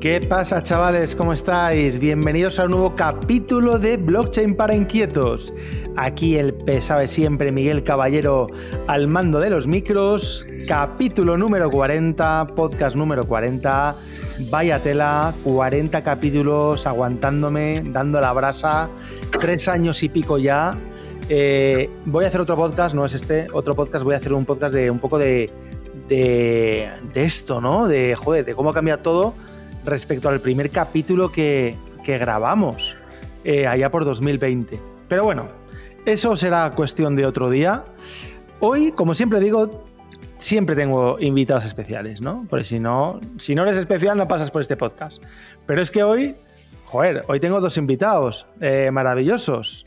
¿Qué pasa chavales? ¿Cómo estáis? Bienvenidos a un nuevo capítulo de Blockchain para Inquietos. Aquí el pesado siempre Miguel Caballero al mando de los micros. Capítulo número 40, podcast número 40. Vaya tela, 40 capítulos aguantándome, dando la brasa. Tres años y pico ya. Eh, voy a hacer otro podcast, no es este, otro podcast, voy a hacer un podcast de un poco de, de, esto, ¿no? De, joder, de cómo cambia todo respecto al primer capítulo que, grabamos eh, allá por 2020. Pero bueno, eso será cuestión de otro día. Hoy, como siempre digo, siempre tengo invitados especiales, ¿no? Porque si no, si no eres especial, no pasas por este podcast. Pero es que hoy, joder, hoy tengo dos invitados eh, maravillosos.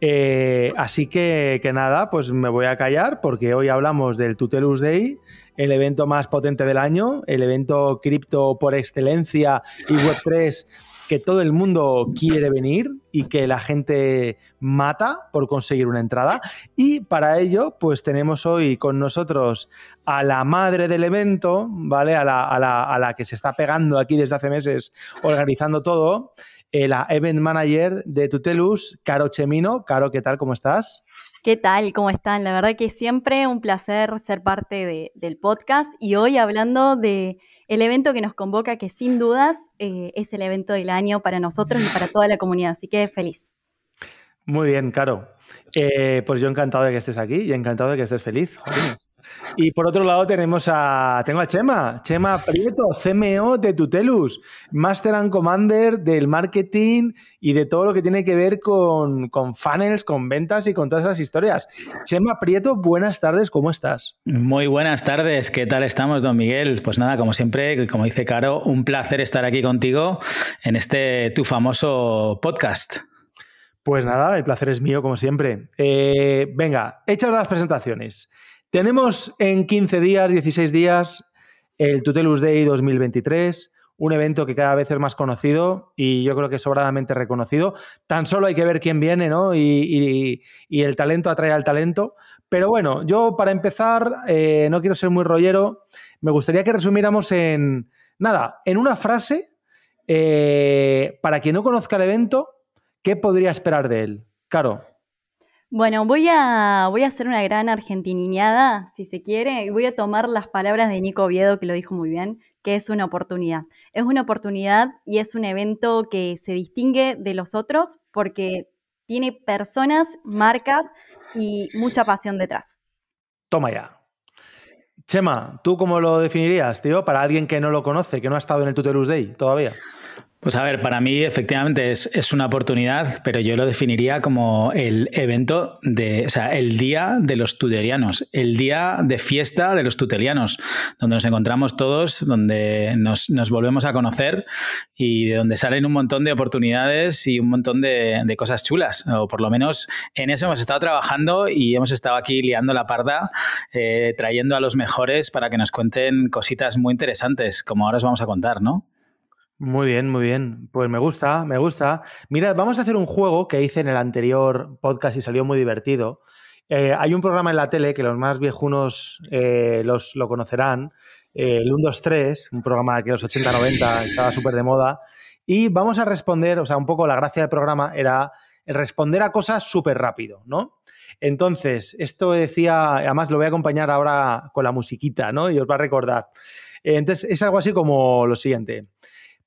Eh, así que, que, nada, pues me voy a callar porque hoy hablamos del Tutelus Day el evento más potente del año, el evento cripto por excelencia y Web3 que todo el mundo quiere venir y que la gente mata por conseguir una entrada. Y para ello, pues tenemos hoy con nosotros a la madre del evento, ¿vale? A la, que se está pegando aquí desde hace meses organizando todo, eh, la event manager de Tutelus, Caro Chemino. Caro, ¿qué tal? ¿Cómo estás? ¿Qué tal? ¿Cómo están? La verdad que siempre un placer ser parte del podcast y hoy hablando de el evento que nos convoca, que sin dudas eh, es el evento del año para nosotros y para toda la comunidad. Así que feliz. Muy bien, Caro. Eh, pues yo encantado de que estés aquí y encantado de que estés feliz. Y por otro lado tenemos a, tengo a Chema, Chema Prieto, CMO de Tutelus, Master and Commander del marketing y de todo lo que tiene que ver con, con funnels, con ventas y con todas esas historias. Chema Prieto, buenas tardes, ¿cómo estás? Muy buenas tardes, ¿qué tal estamos, don Miguel? Pues nada, como siempre, como dice Caro, un placer estar aquí contigo en este tu famoso podcast. Pues nada, el placer es mío, como siempre. Eh, venga, hechas las presentaciones. Tenemos en 15 días, 16 días, el Tutelus Day 2023, un evento que cada vez es más conocido y yo creo que sobradamente reconocido. Tan solo hay que ver quién viene, ¿no? Y, el talento atrae al talento. Pero bueno, yo para empezar, eh, no quiero ser muy rollero, me gustaría que resumiéramos en, nada, en una frase, eh, para quien no conozca el evento, ¿qué podría esperar de él? Caro. Bueno, voy a, voy a hacer una gran argentiniñada, si se quiere. Voy a tomar las palabras de Nico Oviedo, que lo dijo muy bien, que es una oportunidad. Es una oportunidad y es un evento que se distingue de los otros porque tiene personas, marcas y mucha pasión detrás. Toma ya. Chema, ¿tú cómo lo definirías, tío? Para alguien que no lo conoce, que no ha estado en el Tutelus Day todavía. Pues a ver, para mí efectivamente es, una oportunidad, pero yo lo definiría como el evento de, o sea, el día de los tutelianos, el día de fiesta de los tutelianos, donde nos encontramos todos, donde nos, volvemos a conocer y de donde salen un montón de oportunidades y un montón de, cosas chulas, o por lo menos en eso hemos estado trabajando y hemos estado aquí liando la parda, eh, trayendo a los mejores para que nos cuenten cositas muy interesantes, como ahora os vamos a contar, ¿no? Muy bien, muy bien. Pues me gusta, me gusta. Mira, vamos a hacer un juego que hice en el anterior podcast y salió muy divertido. Eh, hay un programa en la tele que los más viejunos eh, los, lo conocerán, eh, el 123, un programa que los 80-90 estaba súper de moda. Y vamos a responder, o sea, un poco la gracia del programa era responder a cosas súper rápido, ¿no? Entonces, esto decía, además lo voy a acompañar ahora con la musiquita, ¿no? Y os va a recordar. Entonces, es algo así como lo siguiente.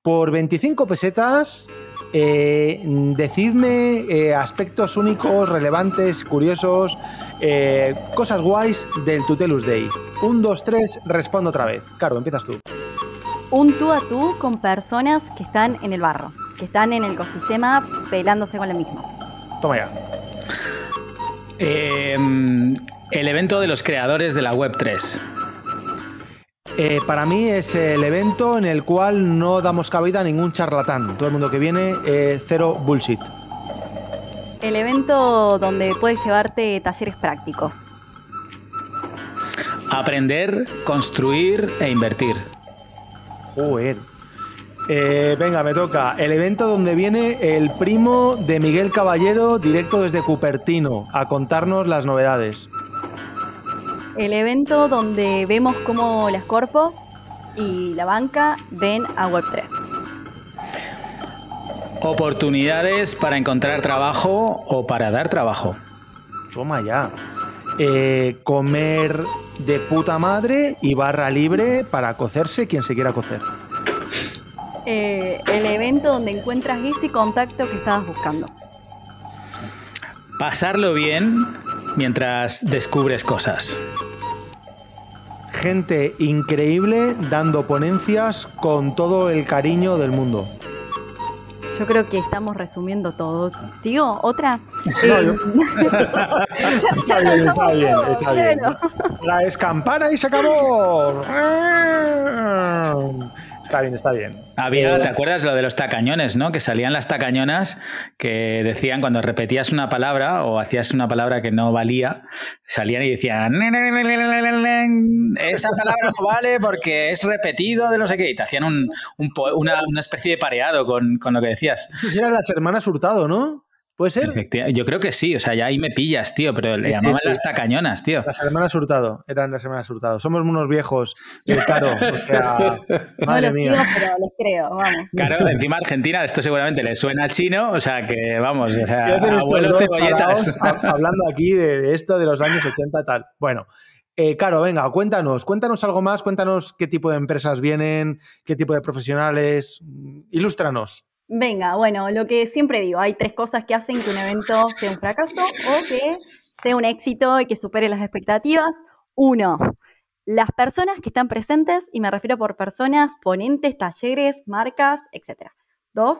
Por 25 pesetas, eh, decidme eh, aspectos únicos, relevantes, curiosos, eh, cosas guays del Tutelus Day. Un, dos, tres, respondo otra vez. Caro, empiezas tú. Un tú a tú con personas que están en el barro, que están en el ecosistema pelándose con la misma. Toma ya. Em, el evento de los creadores de la Web 3. Eh, para mí es el evento en el cual no damos cabida a ningún charlatán. Todo el mundo que viene, eh, cero bullshit. El evento donde puedes llevarte talleres prácticos. Aprender, construir e invertir. Joder. Eh, venga, me toca. El evento donde viene el primo de Miguel Caballero, directo desde Cupertino, a contarnos las novedades el evento donde vemos cómo las corpos y la banca ven a Web3. Oportunidades para encontrar trabajo o para dar trabajo. Toma ya. Eh, comer de puta madre y barra libre para cocerse quien se quiera cocer. Eh, el evento donde encuentras ese contacto que estabas buscando. Pasarlo bien mientras descubres cosas. Gente increíble dando ponencias con todo el cariño del mundo. Yo creo que estamos resumiendo todo. ¿Sigo? ¿Otra? está bien, está bien, está bien. La escampana y se acabó. Está bien, está bien. Había, Eh, ¿te acuerdas lo de los tacañones, no? Que salían las tacañonas que decían cuando repetías una palabra o hacías una palabra que no valía, salían y decían esa palabra no vale porque es repetido de no sé qué. Y te hacían un- una, una especie de pareado con, con lo que decías. Eran las hermanas Hurtado, ¿no? ¿Puede ser? Efectiva- Yo creo que sí, o sea, ya ahí me pillas, tío, pero le Sí, sí, llamaban sí. las tacañonas, tío. Las hermanas Hurtado, eran las hermanas Hurtado. Somos unos viejos, eh, claro, o sea, No madre lo mía. sigo, pero les creo, vamos. Claro, encima Argentina, esto seguramente le suena chino, o sea que vamos, o sea, ¿Qué hacen estos abuelo dos cebolletas. hablando aquí de, de esto de los años 80 tal? Bueno, eh, Caro, venga, cuéntanos, cuéntanos algo más, cuéntanos qué tipo de empresas vienen, qué tipo de profesionales, mm, ilústranos. Venga, bueno, lo que siempre digo, hay tres cosas que hacen que un evento sea un fracaso o que sea un éxito y que supere las expectativas. Uno, las personas que están presentes, y me refiero por personas, ponentes, talleres, marcas, etc. Dos,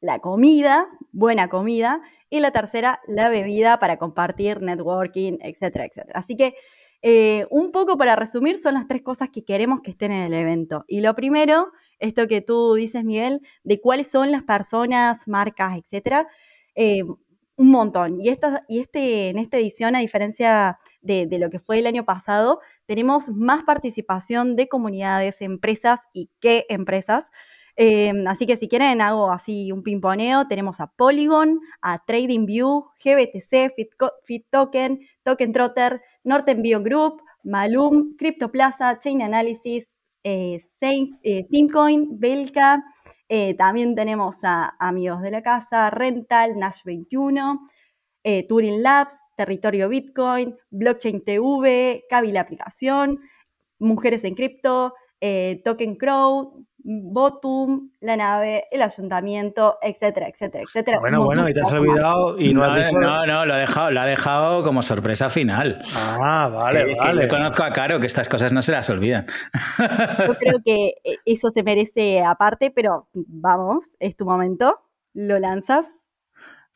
la comida, buena comida. Y la tercera, la bebida para compartir, networking, etcétera, etcétera. Así que eh, un poco para resumir, son las tres cosas que queremos que estén en el evento. Y lo primero, esto que tú dices, Miguel, de cuáles son las personas, marcas, etcétera, eh, un montón. Y, esta, y este, en esta edición, a diferencia de, lo que fue el año pasado, tenemos más participación de comunidades, empresas y qué empresas. Eh, así que si quieren hago así un pimponeo, tenemos a Polygon, a TradingView, GBTC, Fit, Fit Token, Trotter, Northern Bio Group, Malum, CryptoPlaza, Chain Analysis, Simcoin, Belka, eh, también tenemos a Amigos de la Casa, Rental, Nash 21, eh, Turing Labs, Territorio Bitcoin, Blockchain TV, Cavi la aplicación, Mujeres en Cripto, eh, Token Crow, Botum, La Nave, el Ayuntamiento, etcétera, etcétera, etcétera. Bueno, bueno, y te has olvidado y no, no, has dicho... no, no, lo ha dejado, lo ha dejado como sorpresa final. Ah, vale, Que- que vale. yo conozco a Caro que estas cosas no se las olvidan. Yo creo que eh, eso se merece aparte, pero vamos, es tu momento, lo lanzas.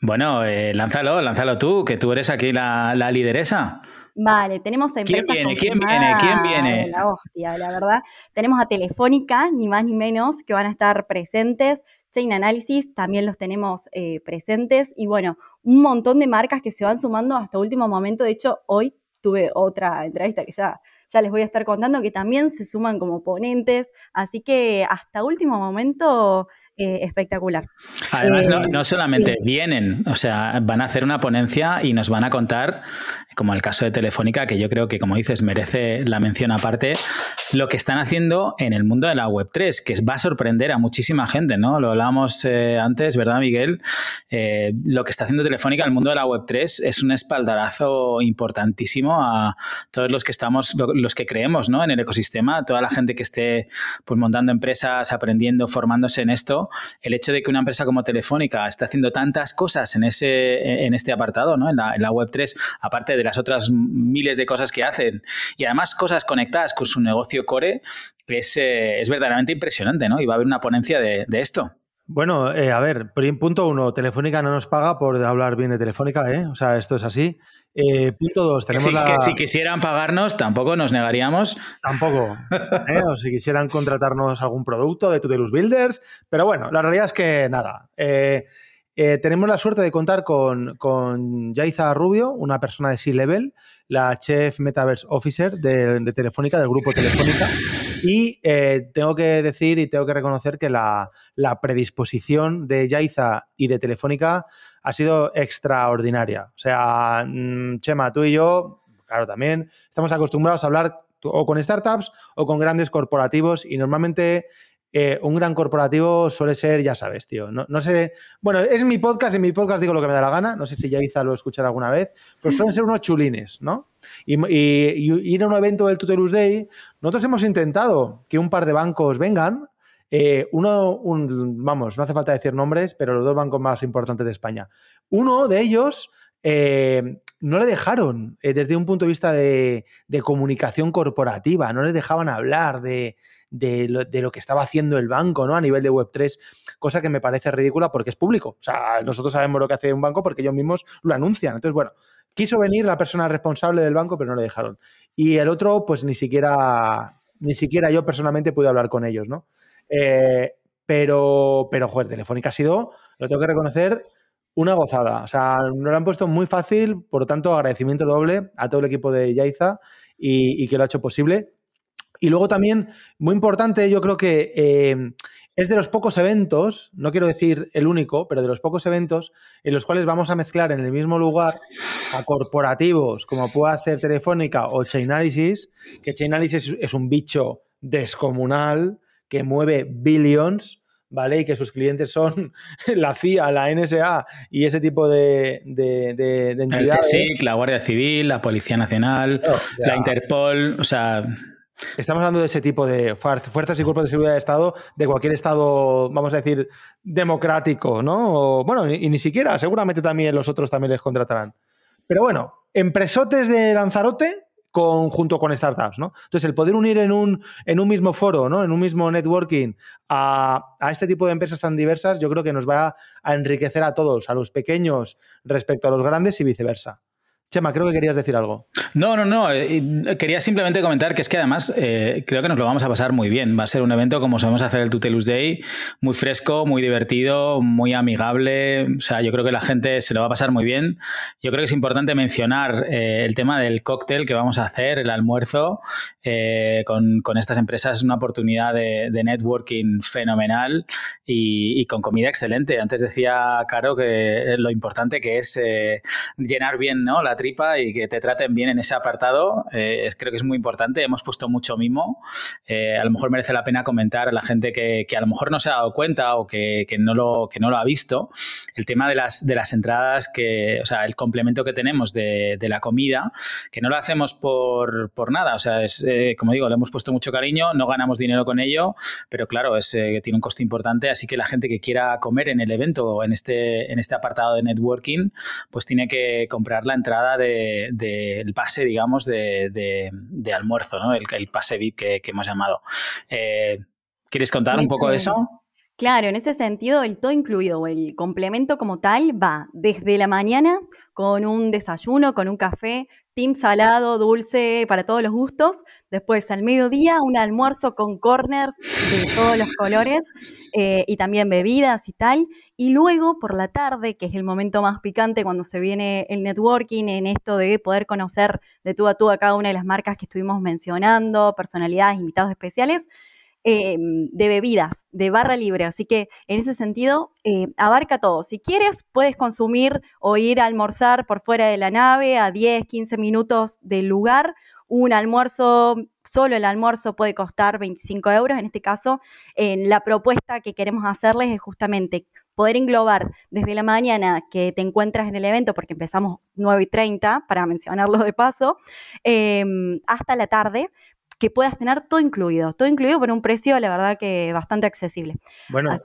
Bueno, eh, lánzalo, lánzalo tú, que tú eres aquí la, la lideresa. Vale, tenemos a ¿Quién empresas viene? ¿Quién viene? ¿Quién viene? La hostia, la verdad. Tenemos a Telefónica, ni más ni menos, que van a estar presentes. Chain Analysis también los tenemos eh, presentes. Y bueno, un montón de marcas que se van sumando hasta último momento. De hecho, hoy tuve otra entrevista que ya, ya les voy a estar contando, que también se suman como ponentes. Así que hasta último momento, eh, espectacular. Además, no, Eh, no solamente sí. vienen, o sea, van a hacer una ponencia y nos van a contar, como el caso de Telefónica, que yo creo que, como dices, merece la mención aparte, lo que están haciendo en el mundo de la Web3, que va a sorprender a muchísima gente, ¿no? Lo hablábamos eh, antes, ¿verdad, Miguel? Eh, lo que está haciendo Telefónica en el mundo de la Web3 es un espaldarazo importantísimo a todos los que estamos, lo- los que creemos, ¿no? En el ecosistema, toda la gente que esté pues, montando empresas, aprendiendo, formándose en esto, el hecho de que una empresa como Telefónica esté haciendo tantas cosas en, ese, en este apartado, ¿no? en, la, en la Web3, aparte de las otras miles de cosas que hacen, y además cosas conectadas con su negocio core, es, eh, es verdaderamente impresionante, ¿no? Y va a haber una ponencia de, de esto. Bueno, eh, a ver, punto uno, Telefónica no nos paga por hablar bien de Telefónica, ¿eh? O sea, esto es así. Eh, punto dos, tenemos si, la... que si quisieran pagarnos, tampoco nos negaríamos. Tampoco. ¿eh? O si quisieran contratarnos algún producto de Tutelus Builders. Pero bueno, la realidad es que nada. Eh, eh, tenemos la suerte de contar con, con Yaiza Rubio, una persona de C-Level, la Chef Metaverse Officer de, Telefónica, del grupo Telefónica. Y eh, tengo que decir y tengo que reconocer que la, la predisposición de Yaiza y de Telefónica ha sido extraordinaria. O sea, mm, Chema, tú y yo, claro, también estamos acostumbrados a hablar o con startups o con grandes corporativos y normalmente eh, un gran corporativo suele ser, ya sabes, tío. No, sé. Bueno, es mi podcast, en mi podcast digo lo que me da la gana. No sé si ya Iza lo escuchará alguna vez, pero suelen ser unos chulines, ¿no? Y, ir a un evento del Tutelus Day, nosotros hemos intentado que un par de bancos vengan. Eh, uno, vamos, no hace falta decir nombres, pero los dos bancos más importantes de España. Uno de ellos eh, no le dejaron desde un punto de vista de, de, comunicación corporativa, no les dejaban hablar de, de lo, que estaba haciendo el banco, ¿no? A nivel de Web3, cosa que me parece ridícula porque es público. O sea, nosotros sabemos lo que hace un banco porque ellos mismos lo anuncian. Entonces, bueno, quiso venir la persona responsable del banco, pero no le dejaron. Y el otro, pues ni siquiera, ni siquiera yo personalmente pude hablar con ellos, ¿no? Eh, pero, pero, joder, Telefónica ha sido, lo tengo que reconocer, una gozada. O sea, nos lo han puesto muy fácil, por lo tanto, agradecimiento doble a todo el equipo de Yaiza y que lo ha hecho posible. Y luego también, muy importante, yo creo que eh, es de los pocos eventos, no quiero decir el único, pero de los pocos eventos en los cuales vamos a mezclar en el mismo lugar a corporativos como pueda ser Telefónica o Chainalysis, que Chainalysis es un bicho descomunal que mueve billions, ¿vale? Y que sus clientes son la CIA, la NSA y ese tipo de, de, de, entidades. El CSIC, la Guardia Civil, la Policía Nacional, la Interpol, o sea... Estamos hablando de ese tipo de fuerzas y cuerpos de seguridad de Estado, de cualquier Estado, vamos a decir, democrático, ¿no? bueno, y, ni siquiera, seguramente también los otros también les contratarán. Pero bueno, empresotes de Lanzarote con, junto con startups, ¿no? Entonces, el poder unir en un, en un mismo foro, ¿no? En un mismo networking a, a, este tipo de empresas tan diversas, yo creo que nos va a enriquecer a todos, a los pequeños respecto a los grandes y viceversa. Chema, creo que querías decir algo. No, no, no. Eh, quería simplemente comentar que es que además eh, creo que nos lo vamos a pasar muy bien. Va a ser un evento como sabemos hacer el Tutelus Day, muy fresco, muy divertido, muy amigable. O sea, yo creo que la gente se lo va a pasar muy bien. Yo creo que es importante mencionar eh, el tema del cóctel que vamos a hacer, el almuerzo con, estas empresas. Es una oportunidad de, networking fenomenal y, y, con comida excelente. Antes decía Caro que lo importante que es llenar bien ¿no? la tripa y que te traten bien en ese apartado, eh, es, creo que es muy importante. Hemos puesto mucho mimo. Eh, a lo mejor merece la pena comentar a la gente que, a lo mejor no se ha dado cuenta o que, no, lo, que no lo ha visto, el tema de las, de las entradas, que, o sea, el complemento que tenemos de, la comida, que no lo hacemos por, nada. O sea, es, eh, como digo, le hemos puesto mucho cariño, no ganamos dinero con ello, pero claro, es, tiene un coste importante, así que la gente que quiera comer en el evento o en este, en este apartado de networking, pues tiene que comprar la entrada del pase, digamos, de, almuerzo, ¿no? El, pase VIP que, hemos llamado. Eh, ¿Quieres contar un poco de eso? Claro, en ese sentido, el todo incluido, el complemento como tal, va desde la mañana con un desayuno, con un café, team salado, dulce, para todos los gustos. Después al mediodía un almuerzo con corners de todos los colores eh, y también bebidas y tal. Y luego por la tarde, que es el momento más picante cuando se viene el networking, en esto de poder conocer de tú a tú a cada una de las marcas que estuvimos mencionando, personalidades, invitados especiales, Em, de bebidas, de barra libre. Así que en ese sentido eh, abarca todo. Si quieres, puedes consumir o ir a almorzar por fuera de la nave a 10, 15 minutos del lugar. Un almuerzo, solo el almuerzo puede costar 25 euros. En este caso, la propuesta que queremos hacerles es justamente poder englobar desde la mañana que te encuentras en el evento, porque empezamos 9 y 30, para mencionarlo de paso, em, hasta la tarde, que puedas tener todo incluido, todo incluido por un precio, la verdad que bastante accesible. Bueno,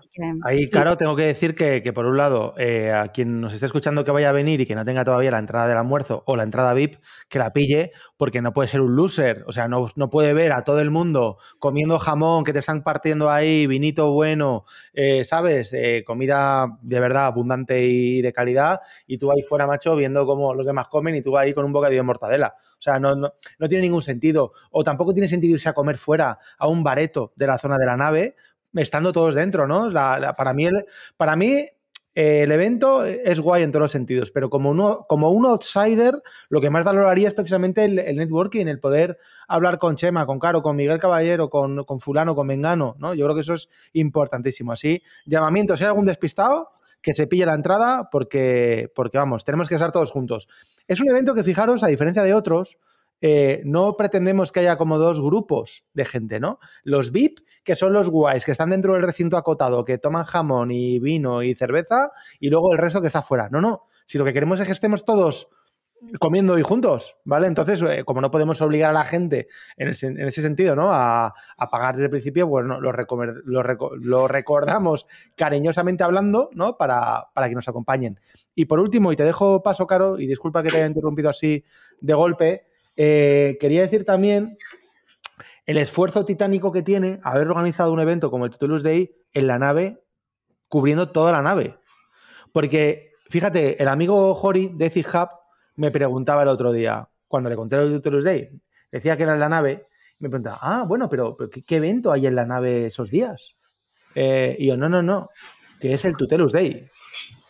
ahí, claro, tengo que decir que, por un lado, eh, a quien nos esté escuchando que vaya a venir y que no tenga todavía la entrada del almuerzo o la entrada VIP, que la pille, porque no puede ser un loser, o sea, no, no puede ver a todo el mundo comiendo jamón, que te están partiendo ahí, vinito bueno, eh, ¿sabes? Eh, comida de verdad abundante y de calidad, y tú ahí fuera, macho, viendo cómo los demás comen y tú ahí con un bocadillo de mortadela. O sea, no, no, no, tiene ningún sentido. O tampoco tiene sentido irse a comer fuera a un bareto de la zona de la nave, estando todos dentro, ¿no? para mí, el, para mí eh, el evento es guay en todos los sentidos, pero como, uno, como un outsider, lo que más valoraría es precisamente el, networking, el poder hablar con Chema, con Caro, con Miguel Caballero, con, con fulano, con Mengano, ¿no? Yo creo que eso es importantísimo. Así, llamamiento, si hay algún despistado, que se pille la entrada porque, porque, vamos, tenemos que estar todos juntos. Es un evento que, fijaros, a diferencia de otros, eh, no pretendemos que haya como dos grupos de gente, ¿no? Los VIP, que son los guays, que están dentro del recinto acotado, que toman jamón y vino y cerveza, y luego el resto que está fuera. No, no. Si lo que queremos es que estemos todos comiendo y juntos, ¿vale? Entonces, eh, como no podemos obligar a la gente en, ese sentido, ¿no? A, pagar desde el principio, bueno, lo, lo, recordamos cariñosamente hablando, ¿no? Para, que nos acompañen. Y por último, y te dejo paso, Caro, y disculpa que te haya interrumpido así de golpe, eh, quería decir también el esfuerzo titánico que tiene haber organizado un evento como el Tutulus Day en la nave, cubriendo toda la nave. Porque, fíjate, el amigo Jori de Hub me preguntaba el otro día, cuando le conté el Tutelus Day, decía que era en la nave, me preguntaba, ah, bueno, pero, ¿qué, evento hay en la nave esos días? Eh, y yo, no, no, no, que es el Tutelus Day.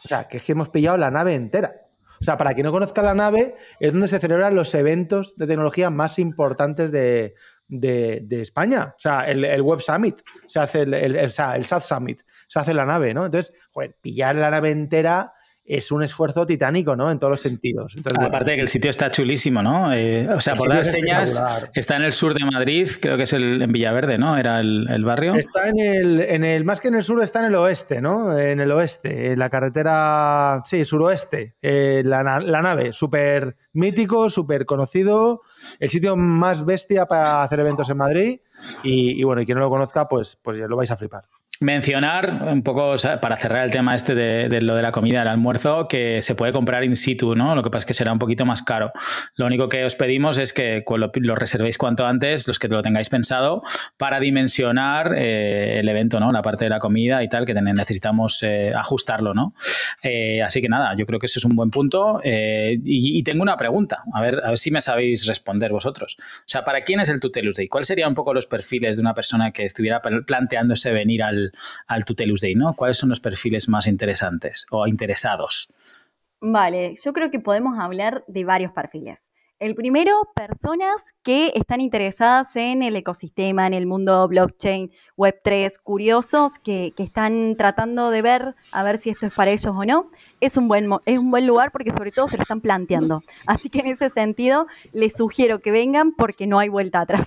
O sea, que es que hemos pillado la nave entera. O sea, para quien no conozca la nave, es donde se celebran los eventos de tecnología más importantes de, España. O sea, el, Web Summit, se hace el, el, South Summit, se hace la nave, ¿no? Entonces, pillar la nave entera es un esfuerzo titánico, ¿no? En todos los sentidos. Aparte de que el sitio está chulísimo, ¿no? Eh, o sea, por dar señas, está en el sur de Madrid, creo que es el, en Villaverde, ¿no? Era el, barrio. Está en el, en el, más que en el sur, está en el oeste, ¿no? En el oeste, en la carretera, sí, suroeste. Eh, la, nave, súper mítico, súper conocido, el sitio más bestia para hacer eventos en Madrid. Y, y bueno, y quien no lo conozca, pues, pues ya lo vais a flipar. Mencionar un poco, para cerrar el tema este de, lo de la comida, el almuerzo, que se puede comprar in situ, ¿no? Lo que pasa es que será un poquito más caro. Lo único que os pedimos es que lo, reservéis cuanto antes, los que lo tengáis pensado, para dimensionar eh, el evento, ¿no? La parte de la comida y tal, que necesitamos eh, ajustarlo, ¿no? Eh, así que nada, yo creo que ese es un buen punto. Y, tengo una pregunta, a ver, a ver si me sabéis responder vosotros. O sea, ¿para quién es el Tutelus Day? ¿Cuáles serían un poco los perfiles de una persona que estuviera planteándose venir al al, Tutelus Day, ¿no? ¿Cuáles son los perfiles más interesantes o interesados? Vale, yo creo que podemos hablar de varios perfiles. El primero, personas que están interesadas en el ecosistema, en el mundo blockchain, Web3, curiosos que, están tratando de ver a ver si esto es para ellos o no. Es un, buen, es un buen lugar porque sobre todo se lo están planteando. Así que en ese sentido les sugiero que vengan porque no hay vuelta atrás.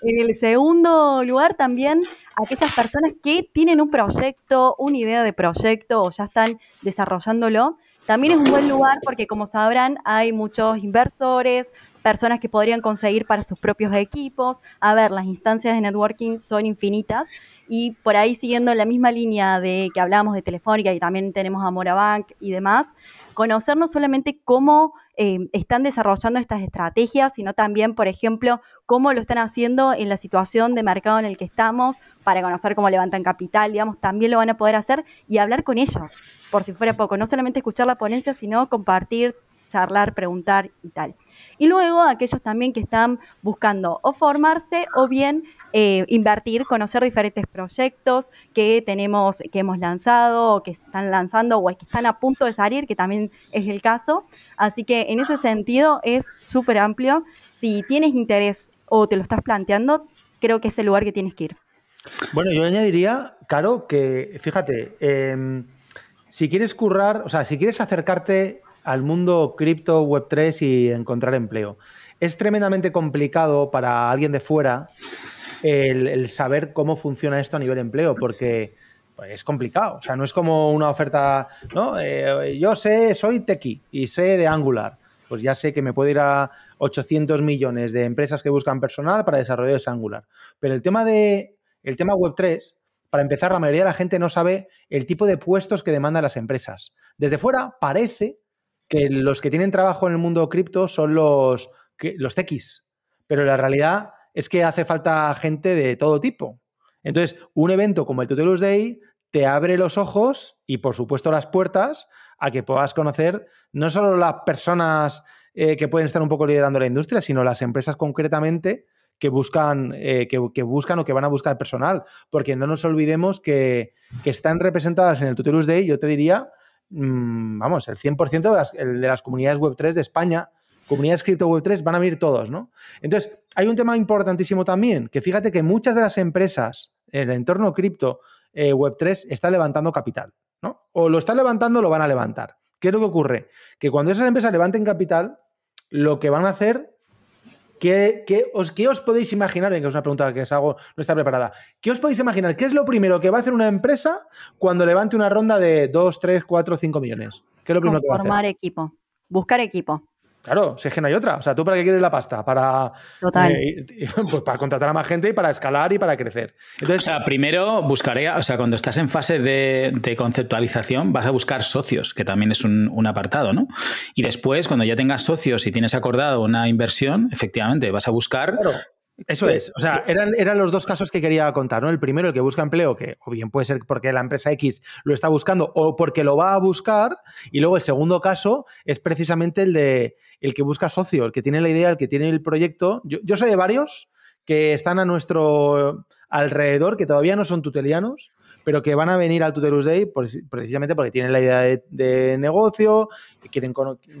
En el segundo lugar también aquellas personas que tienen un proyecto, una idea de proyecto o ya están desarrollándolo también es un buen lugar porque, como sabrán, hay muchos inversores, personas que podrían conseguir para sus propios equipos. A ver, las instancias de networking son infinitas y por ahí siguiendo la misma línea de que hablábamos de Telefónica y también tenemos a Morabank y demás, conocer no solamente cómo eh, están desarrollando estas estrategias, sino también, por ejemplo, cómo lo están haciendo en la situación de mercado en el que estamos, para conocer cómo levantan capital, digamos, también lo van a poder hacer y hablar con ellos, por si fuera poco, no solamente escuchar la ponencia, sino compartir, charlar, preguntar y tal. Y luego aquellos también que están buscando o formarse o bien eh, invertir, conocer diferentes proyectos que tenemos, que hemos lanzado o que están lanzando o que están a punto de salir, que también es el caso. Así que en ese sentido es súper amplio. Si tienes interés o te lo estás planteando, creo que es el lugar que tienes que ir. Bueno, yo añadiría, Caro, que fíjate, em, si quieres currar, o sea, si quieres acercarte al mundo cripto, Web3 y encontrar empleo. Es tremendamente complicado para alguien de fuera el, saber cómo funciona esto a nivel empleo, porque pues, es complicado. O sea, no es como una oferta, ¿no? Eh, yo sé, soy tequi y sé de Angular. Pues ya sé que me puedo ir a 800 millones de empresas que buscan personal para desarrollar ese Angular. Pero el tema de el tema Web3, para empezar, la mayoría de la gente no sabe el tipo de puestos que demandan las empresas. Desde fuera parece que los que tienen trabajo en el mundo cripto son los, los techis, pero la realidad es que hace falta gente de todo tipo. Entonces, un evento como el Tutelus Day te abre los ojos y, por supuesto, las puertas a que puedas conocer no solo las personas eh, que pueden estar un poco liderando la industria, sino las empresas concretamente que buscan, eh, que, buscan o que van a buscar personal. Porque no nos olvidemos que, que están representadas en el Tutelus Day, yo te diría, Mm, vamos, el 100% de las, de las comunidades Web3 de España, comunidades cripto Web3, van a venir todos, ¿no? Entonces, hay un tema importantísimo también, que fíjate que muchas de las empresas en el entorno cripto eh, Web3 están levantando capital, ¿no? O lo están levantando o lo van a levantar. ¿Qué es lo que ocurre? Que cuando esas empresas levanten capital, lo que van a hacer ¿qué, os, ¿qué, os, podéis imaginar? Venga, es una pregunta que os hago, no está preparada. ¿Qué os podéis imaginar? ¿Qué es lo primero que va a hacer una empresa cuando levante una ronda de 2, 3, 4, 5 millones? ¿Qué es lo primero que va a hacer? Formar equipo, buscar equipo. Claro, si es que no hay otra. O sea, ¿tú para qué quieres la pasta? Para, eh, pues para contratar a más gente y para escalar y para crecer. Entonces, o sea, primero buscaré, o sea, cuando estás en fase de, conceptualización, vas a buscar socios, que también es un, apartado, ¿no? Y después, cuando ya tengas socios y tienes acordado una inversión, efectivamente, vas a buscar eso es, o sea, eran, eran, los dos casos que quería contar, ¿no? El primero, el que busca empleo, que o bien puede ser porque la empresa X lo está buscando o porque lo va a buscar, y luego el segundo caso es precisamente el de el que busca socio, el que tiene la idea, el que tiene el proyecto. Yo, yo sé de varios que están a nuestro alrededor, que todavía no son tutelianos, pero que van a venir al Tutelus Day precisamente porque tienen la idea de, negocio, quieren,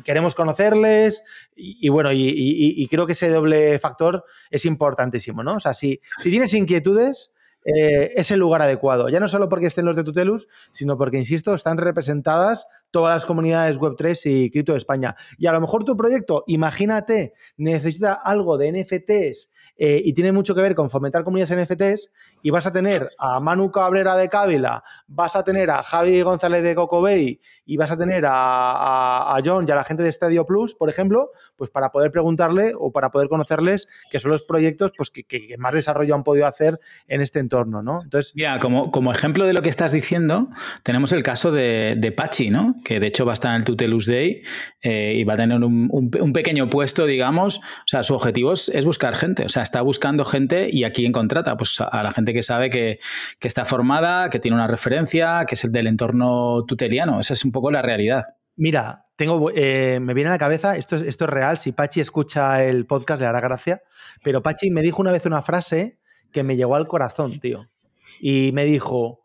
queremos conocerles y, bueno, y, creo que ese doble factor es importantísimo, ¿no? O sea, si, si tienes inquietudes, eh, es el lugar adecuado. Ya no solo porque estén los de Tutelus, sino porque, insisto, están representadas todas las comunidades Web3 y cripto de España. Y a lo mejor tu proyecto, imagínate, necesita algo de NFTs eh, y tiene mucho que ver con fomentar comunidades NFTs y vas a tener a Manu Cabrera de Cávila, vas a tener a Javi González de Cocobey y vas a tener a, John y a la gente de Stadio Plus, por ejemplo, pues para poder preguntarle o para poder conocerles qué son los proyectos pues, que, más desarrollo han podido hacer en este entorno, ¿no? Entonces, Mira, como, como ejemplo de lo que estás diciendo, tenemos el caso de, de Pachi, ¿no? Que de hecho va a estar en el Tutelus Day eh, y va a tener un, un, pequeño puesto, digamos. O sea, su objetivo es, buscar gente. O sea, está buscando gente y a quién contrata. Pues a la gente que sabe que, está formada, que tiene una referencia, que es el del entorno tuteliano. Esa es un poco la realidad. Mira, tengo, eh, me viene a la cabeza, esto, esto es real, si Pachi escucha el podcast le hará gracia, pero Pachi me dijo una vez una frase que me llegó al corazón, tío. Y me dijo,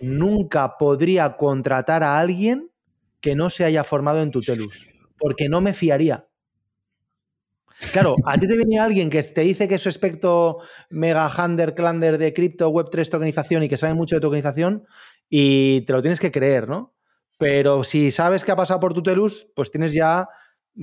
nunca podría contratar a alguien que no se haya formado en Tutelus, porque no me fiaría. Claro, a ti te viene alguien que te dice que es su aspecto mega hander, clander de cripto, web3 tokenización y que sabe mucho de tokenización y te lo tienes que creer, ¿no? Pero si sabes que ha pasado por Tutelus, pues tienes ya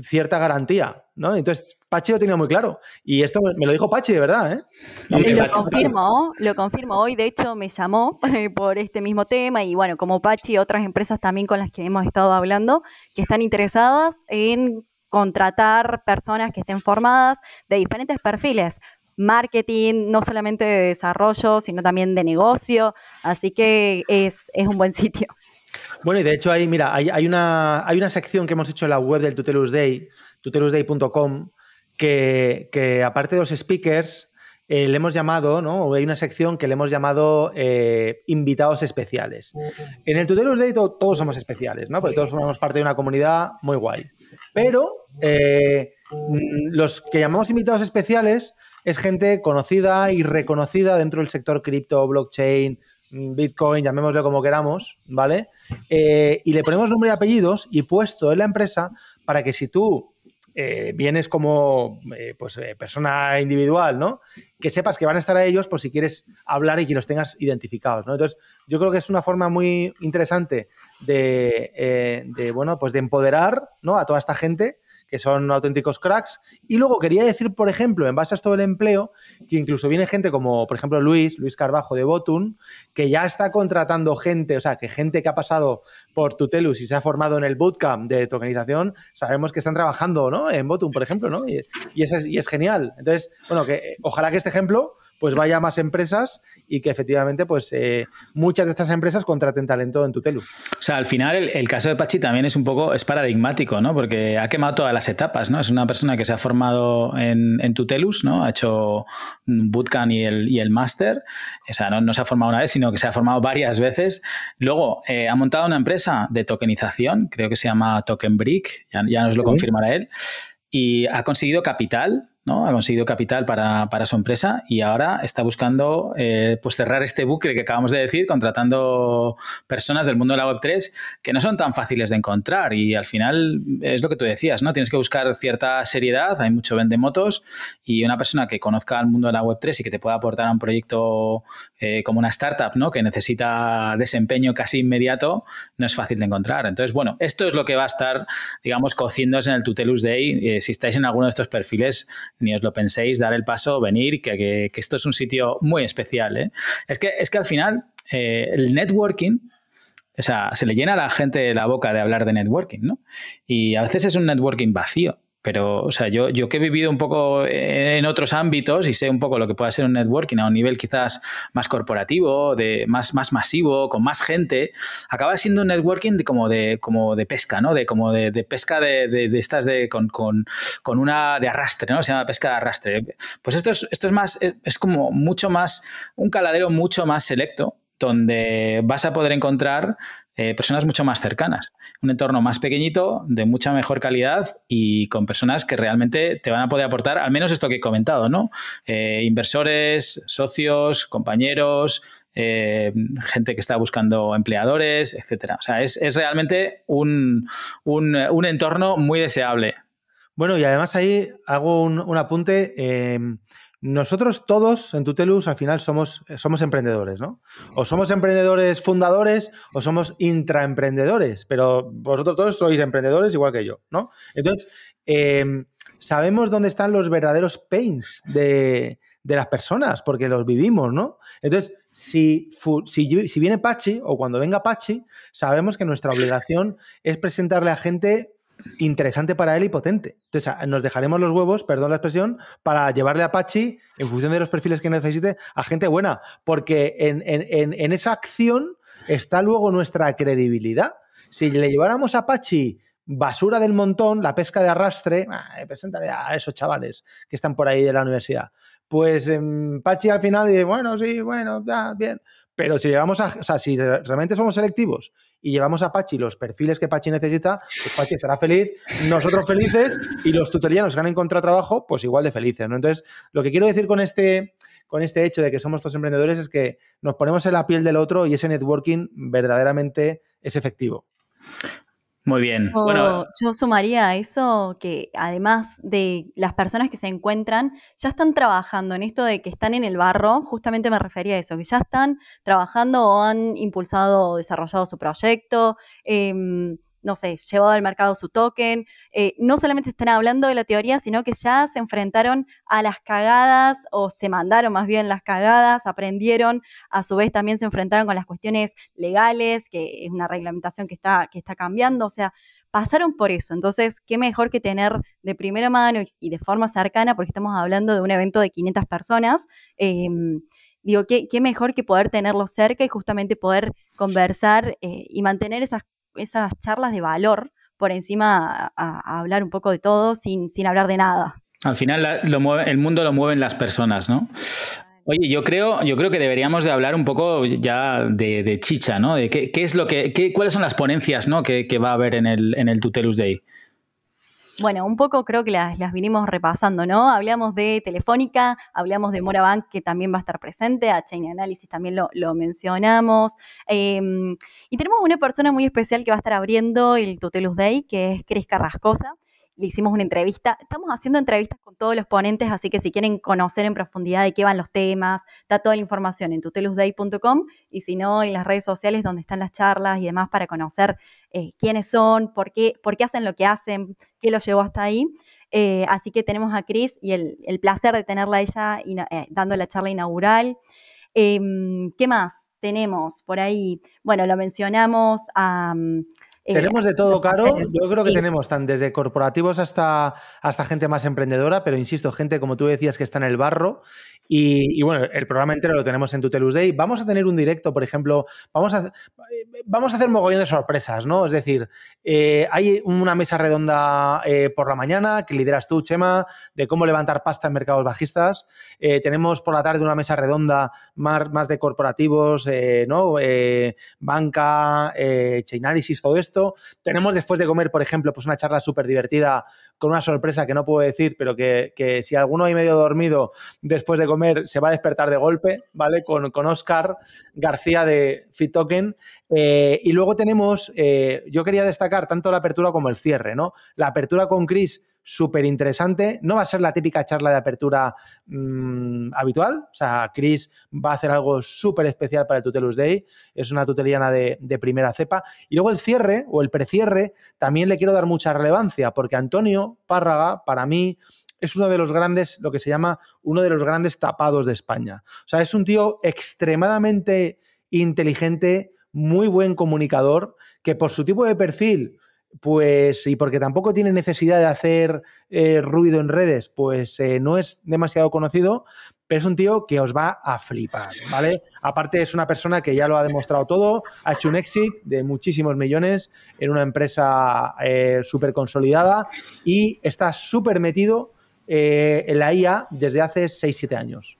cierta garantía, ¿no? Entonces, Pachi lo tenía muy claro. Y esto me lo dijo Pachi, de verdad, ¿eh? lo confirmo, lo confirmo. Hoy, de hecho, me llamó por este mismo tema y, bueno, como Pachi y otras empresas también con las que hemos estado hablando, que están interesadas en contratar personas que estén formadas de diferentes perfiles, marketing, no solamente de desarrollo, sino también de negocio, así que es, un buen sitio. Bueno, y de hecho ahí, mira, hay, una, hay una sección que hemos hecho en la web del Tutelus Day, tutelusday.com, que, que aparte de los speakers, eh, le hemos llamado, ¿no? Hay una sección que le hemos llamado eh, invitados especiales. En el Tutelus Day todos somos especiales, ¿no? Porque todos formamos parte de una comunidad muy guay. Pero eh, los que llamamos invitados especiales es gente conocida y reconocida dentro del sector cripto, blockchain, Bitcoin, llamémoslo como queramos, ¿vale? Eh, y le ponemos nombre y apellidos y puesto en la empresa para que si tú eh, vienes como pues, persona individual, ¿no? Que sepas que van a estar a ellos por si quieres hablar y que los tengas identificados, ¿no? Entonces, yo creo que es una forma muy interesante de, de bueno, pues de empoderar, ¿no? A toda esta gente que son auténticos cracks. Y luego quería decir, por ejemplo, en base a todo el empleo, que incluso viene gente como, por ejemplo, Luis, Luis Carbajo de Botun, que ya está contratando gente, o sea, que gente que ha pasado por Tutelus y se ha formado en el bootcamp de tokenización, sabemos que están trabajando, ¿no? En Botun, por ejemplo, ¿no? Y, y, es, y es genial. Entonces, bueno, que ojalá que este ejemplo pues vaya a más empresas y que efectivamente pues eh, muchas de estas empresas contraten talento en Tutelu. O sea, al final el, caso de Pachi también es un poco, es paradigmático, ¿no? Porque ha quemado todas las etapas, ¿no? Es una persona que se ha formado en, en Tutelus, ¿no? Ha hecho bootcamp y el, y el máster. O sea, no, se ha formado una vez, sino que se ha formado varias veces. Luego eh, ha montado una empresa de tokenización, creo que se llama Token Brick, ya, ya nos lo confirmará él, y ha conseguido capital ha conseguido capital para, su empresa y ahora está buscando eh, pues cerrar este bucle que acabamos de decir, contratando personas del mundo de la Web3 que no son tan fáciles de encontrar y al final es lo que tú decías, ¿no? Tienes que buscar cierta seriedad, hay mucho vendemotos y una persona que conozca el mundo de la Web3 y que te pueda aportar a un proyecto eh, como una startup, ¿no? Que necesita desempeño casi inmediato, no es fácil de encontrar. Entonces, bueno, esto es lo que va a estar, digamos, cociéndose en el Tutelus Day. Eh, si estáis en alguno de estos perfiles, ni os lo penséis, dar el paso, venir, que, esto es un sitio muy especial. ¿eh? Es, que, es que al final eh, el networking o sea, se le llena a la gente la boca de hablar de networking, ¿no? Y a veces es un networking vacío. Pero, o sea, yo, yo que he vivido un poco en otros ámbitos y sé un poco lo que puede ser un networking a un nivel quizás más corporativo, de más, más masivo, con más gente, acaba siendo un networking de, como, de, como de pesca, ¿no? De, como de, pesca de, de, estas de, con, con, con, una de arrastre, ¿no? Se llama pesca de arrastre. Pues esto es, esto es más, es como mucho más, un caladero mucho más selecto donde vas a poder encontrar eh, personas mucho más cercanas. Un entorno más pequeñito, de mucha mejor calidad y con personas que realmente te van a poder aportar, al menos esto que he comentado, ¿no? Eh, inversores, socios, compañeros, eh, gente que está buscando empleadores, etcétera. O sea, es, realmente un, entorno muy deseable. Bueno, y además ahí hago un, un apunte. Nosotros todos en Tutelus al final somos, somos emprendedores, ¿no? O somos emprendedores fundadores o somos intraemprendedores, pero vosotros todos sois emprendedores igual que yo, ¿no? Entonces, em, sabemos dónde están los verdaderos pains de, las personas, porque los vivimos, ¿no? Entonces, si, si, si viene Pachi o cuando venga Pachi, sabemos que nuestra obligación es presentarle a gente interesante para él y potente. Entonces, nos dejaremos los huevos, perdón la expresión, para llevarle a Apache, en función de los perfiles que necesite, a gente buena. Porque en, esa acción está luego nuestra credibilidad. Si le lleváramos a Apache basura del montón, la pesca de arrastre, eh, preséntale a esos chavales que están por ahí de la universidad. Pues eh, Pachi al final dice, bueno, sí, bueno, ya, bien. Pero si llevamos a, o sea, si realmente somos selectivos y llevamos a Pachi los perfiles que Pachi necesita, pues Pachi estará feliz, nosotros felices y los tutorianos que han encontrado trabajo, pues igual de felices. Entonces, lo que quiero decir con este, con este hecho de que somos todos emprendedores es que nos ponemos en la piel del otro y ese networking verdaderamente es efectivo. Muy bien. bueno, yo sumaría a eso que además de las personas que se encuentran, ya están trabajando en esto de que están en el barro, justamente me refería a eso, que ya están trabajando o han impulsado o desarrollado su proyecto. Em, no sé, llevado al mercado su token. Eh, no solamente están hablando de la teoría, sino que ya se enfrentaron a las cagadas o se mandaron más bien las cagadas, aprendieron, a su vez también se enfrentaron con las cuestiones legales, que es una reglamentación que está, que está cambiando, o sea, pasaron por eso. Entonces, qué mejor que tener de primera mano y, de forma cercana, porque estamos hablando de un evento de 500 personas. Em, digo, qué, qué, mejor que poder tenerlo cerca y justamente poder conversar eh, y mantener esas esas charlas de valor por encima a, hablar un poco de todo sin, sin hablar de nada. Al final lo el mundo lo mueven las personas, ¿no? Oye, yo creo, yo creo que deberíamos de hablar un poco ya de, chicha, ¿no? De qué, es lo que, cuáles son las ponencias ¿no? que, va a haber en el, en el Tutelus Day. Bueno, un poco creo que las, vinimos repasando, ¿no? Hablamos de Telefónica, hablamos de Morabank, que también va a estar presente, a Chain Analysis también lo, mencionamos. Em, y tenemos una persona muy especial que va a estar abriendo el Tutelus Day, que es Cris Carrascosa le hicimos una entrevista. Estamos haciendo entrevistas con todos los ponentes, así que si quieren conocer en profundidad de qué van los temas, está toda la información en tutelusday.com y si no, en las redes sociales donde están las charlas y demás para conocer eh, quiénes son, por qué, por qué hacen lo que hacen, qué los llevó hasta ahí. Eh, así que tenemos a Cris y el, placer de tenerla ella eh, dando la charla inaugural. Em, ¿Qué más? Tenemos por ahí, bueno, lo mencionamos a... Eh, tenemos de todo, Caro. Yo creo que tenemos tan desde corporativos hasta, hasta gente más emprendedora, pero insisto, gente como tú decías que está en el barro y, bueno, el programa entero lo tenemos en Tutelus Day. Vamos a tener un directo, por ejemplo, vamos a, vamos a hacer mogollón de sorpresas, ¿no? Es decir, eh, hay una mesa redonda eh, por la mañana que lideras tú, Chema, de cómo levantar pasta en mercados bajistas. Eh, tenemos por la tarde una mesa redonda más, más de corporativos, ¿no? banca, chainalysis, todo esto. Tenemos después de comer, por ejemplo, pues una charla súper divertida con una sorpresa que no puedo decir, pero que, que si alguno hay medio dormido después de comer, se va a despertar de golpe, ¿vale? Con, con Oscar García de FitToken. Eh, y luego tenemos, eh, yo quería destacar tanto la apertura como el cierre, ¿no? La apertura con Chris súper interesante. No va a ser la típica charla de apertura mm, habitual. O sea, Chris va a hacer algo súper especial para el Tutelus Day. Es una tuteliana de, de, primera cepa. Y luego el cierre o el precierre también le quiero dar mucha relevancia porque Antonio Párraga, para mí, es uno de los grandes, lo que se llama uno de los grandes tapados de España. O sea, es un tío extremadamente inteligente, muy buen comunicador, que por su tipo de perfil, pues, y porque tampoco tiene necesidad de hacer eh, ruido en redes, pues eh, no es demasiado conocido, pero es un tío que os va a flipar, ¿vale? Aparte es una persona que ya lo ha demostrado todo, ha hecho un exit de muchísimos millones en una empresa eh, súper consolidada y está súper metido en la IA desde hace 6-7 años,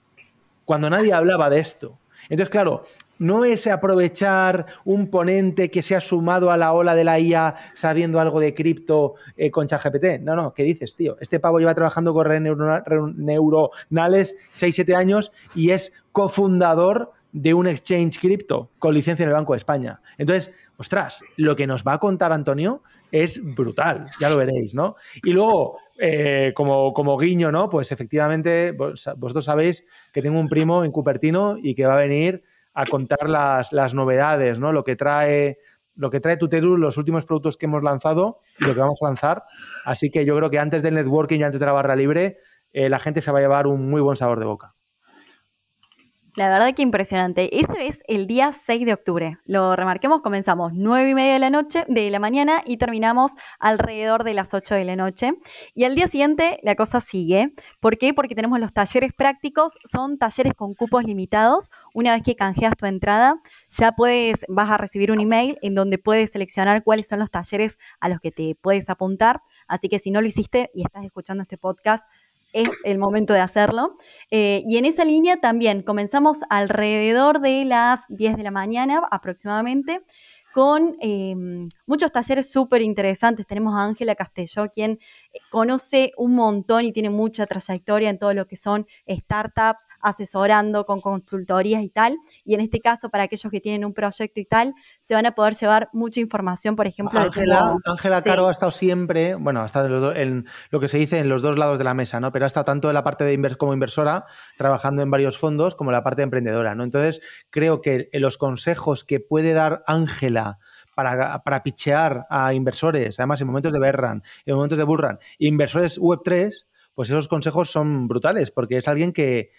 cuando nadie hablaba de esto. Entonces, claro, no es aprovechar un ponente que se ha sumado a la ola de la IA sabiendo algo de cripto eh, con ChatGPT. No, no, ¿qué dices, tío? Este pavo lleva trabajando con redes neuronales 6-7 años y es cofundador de un exchange cripto con licencia en el Banco de España. Entonces, ostras, lo que nos va a contar Antonio es brutal, ya lo veréis, ¿no? Y luego, eh, como, como guiño, ¿no? Pues efectivamente, vosotros sabéis que tengo un primo en Cupertino y que va a venir a contar las, las novedades, ¿no? Lo que trae lo que trae Tuteru, los últimos productos que hemos lanzado y lo que vamos a lanzar. Así que yo creo que antes del networking y antes de la barra libre, eh, la gente se va a llevar un muy buen sabor de boca. La verdad que impresionante. Ese es el día 6 de octubre. Lo remarquemos, comenzamos 9 y media de la noche, de la mañana, y terminamos alrededor de las 8 de la noche. Y al día siguiente la cosa sigue. ¿Por qué? Porque tenemos los talleres prácticos, son talleres con cupos limitados. Una vez que canjeas tu entrada, ya puedes, vas a recibir un email en donde puedes seleccionar cuáles son los talleres a los que te puedes apuntar. Así que si no lo hiciste y estás escuchando este podcast, es el momento de hacerlo. Eh, y en esa línea también comenzamos alrededor de las 10 de la mañana aproximadamente con em, muchos talleres súper interesantes. Tenemos a Ángela Castelló, quien eh, conoce un montón y tiene mucha trayectoria en todo lo que son startups, asesorando con consultorías y tal. Y en este caso, para aquellos que tienen un proyecto y tal, se van a poder llevar mucha información, por ejemplo. Ángela Caro ha estado siempre, bueno, ha estado en, lo que se dice en los dos lados de la mesa, ¿no? Pero ha estado tanto en la parte de como inversora, trabajando en varios fondos, como en la parte de emprendedora, ¿no? Entonces, creo que los consejos que puede dar Ángela para, para pichear a inversores, además en momentos de Berran, en momentos de Burran, inversores Web3, pues esos consejos son brutales, porque es alguien que,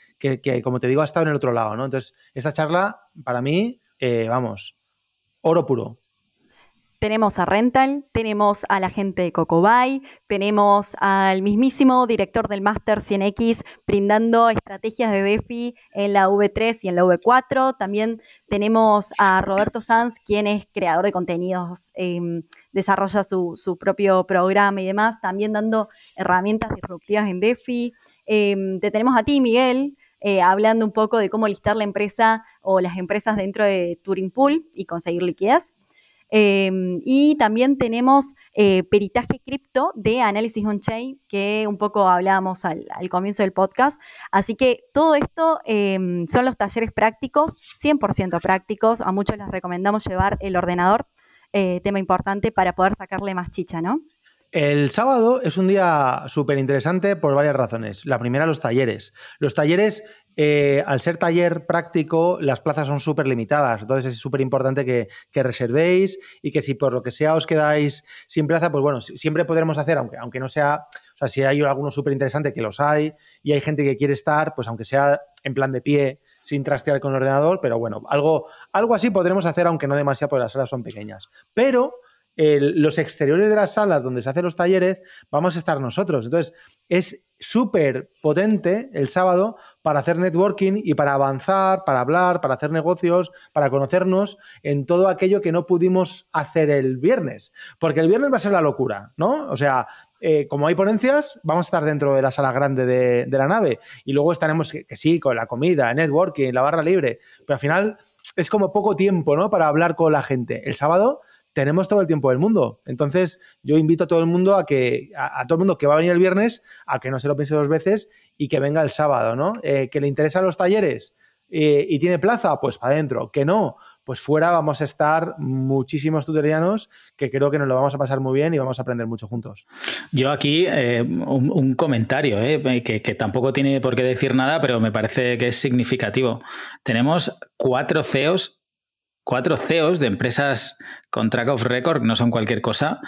como te digo, ha estado en el otro lado, ¿no? Entonces, esta charla, para mí, eh, vamos, oro puro tenemos a Rental, tenemos a la gente de Cocobay, tenemos al mismísimo director del Master 100X brindando estrategias de DeFi en la V3 y en la V4. También tenemos a Roberto Sanz, quien es creador de contenidos, em, desarrolla su, propio programa y demás, también dando herramientas disruptivas en DeFi. Em, te tenemos a ti, Miguel, eh, hablando un poco de cómo listar la empresa o las empresas dentro de Turing Pool y conseguir liquidez. Em, y también tenemos eh, peritaje cripto de análisis on-chain, que un poco hablábamos al, comienzo del podcast. Así que todo esto em, son los talleres prácticos, 100% prácticos. A muchos les recomendamos llevar el ordenador, eh, tema importante para poder sacarle más chicha, ¿no? El sábado es un día súper interesante por varias razones. La primera, los talleres. Los talleres eh, al ser taller práctico, las plazas son súper limitadas. Entonces es súper importante que, reservéis y que si por lo que sea os quedáis sin plaza, pues bueno, siempre podremos hacer, aunque, aunque no sea, o sea, si hay alguno súper interesante, que los hay, y hay gente que quiere estar, pues aunque sea en plan de pie, sin trastear con el ordenador, pero bueno, algo, algo así podremos hacer, aunque no demasiado, porque las salas son pequeñas. Pero los exteriores de las salas donde se hacen los talleres, vamos a estar nosotros. Entonces, es súper potente el sábado para hacer networking y para avanzar, para hablar, para hacer negocios, para conocernos en todo aquello que no pudimos hacer el viernes. Porque el viernes va a ser la locura, ¿no? O sea, eh, como hay ponencias, vamos a estar dentro de la sala grande de, la nave y luego estaremos, que, que, sí, con la comida, networking, la barra libre, pero al final es como poco tiempo, ¿no? Para hablar con la gente. El sábado tenemos todo el tiempo del mundo. Entonces, yo invito a todo el mundo a que, a, todo el mundo que va a venir el viernes, a que no se lo piense dos veces y que venga el sábado, ¿no? Eh, que le interesan los talleres eh, y tiene plaza, pues para adentro. Que no, pues fuera vamos a estar muchísimos tutorianos que creo que nos lo vamos a pasar muy bien y vamos a aprender mucho juntos. Yo aquí eh, un, comentario que, que, tampoco tiene por qué decir nada, pero me parece que es significativo. Tenemos cuatro CEOs cuatro CEOs de empresas con track of record, no son cualquier cosa,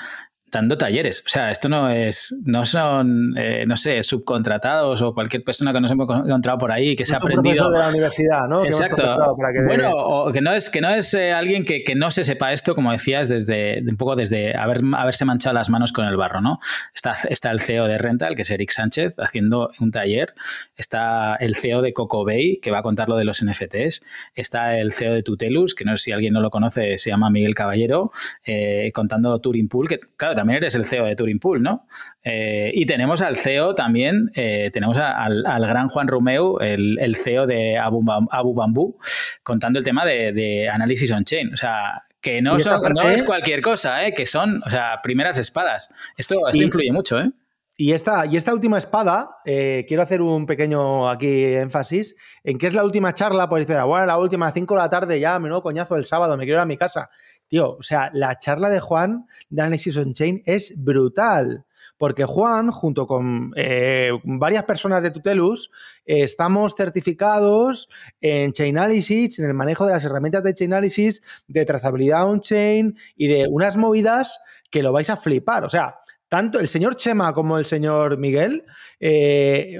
dando talleres. O sea, esto no es, no son, eh, no sé, subcontratados o cualquier persona que nos hemos encontrado por ahí que se ha aprendido. de la universidad, ¿no? Exacto. Bueno, o que no es, que no es eh, alguien que, que, no se sepa esto, como decías, desde un poco desde haber, haberse manchado las manos con el barro, ¿no? Está, está el CEO de Rental, que es Eric Sánchez, haciendo un taller. Está el CEO de Coco Bay, que va a contar lo de los NFTs. Está el CEO de Tutelus, que no sé si alguien no lo conoce, se llama Miguel Caballero, eh, contando Turing Pool, que claro, también eres el CEO de Turing Pool, ¿no? Eh, y tenemos al CEO también, eh, tenemos al, gran Juan Romeu, el, CEO de Abu, Abu Bambú, contando el tema de, análisis on-chain. O sea, que no, no es cualquier cosa, ¿eh? que son, o sea, primeras espadas. Esto, esto influye mucho, ¿eh? Y esta, y esta última espada, quiero hacer un pequeño aquí énfasis en que es la última charla, pues decir, bueno, la última, 5 de la tarde ya, menudo coñazo el sábado, me quiero ir a mi casa. Tío, o sea, la charla de Juan de Analysis on Chain es brutal. Porque Juan, junto con eh, varias personas de Tutelus, estamos certificados en Chainalysis, en el manejo de las herramientas de Chainalysis, de trazabilidad on-chain y de unas movidas que lo vais a flipar. O sea, tanto el señor Chema como el señor Miguel, eh,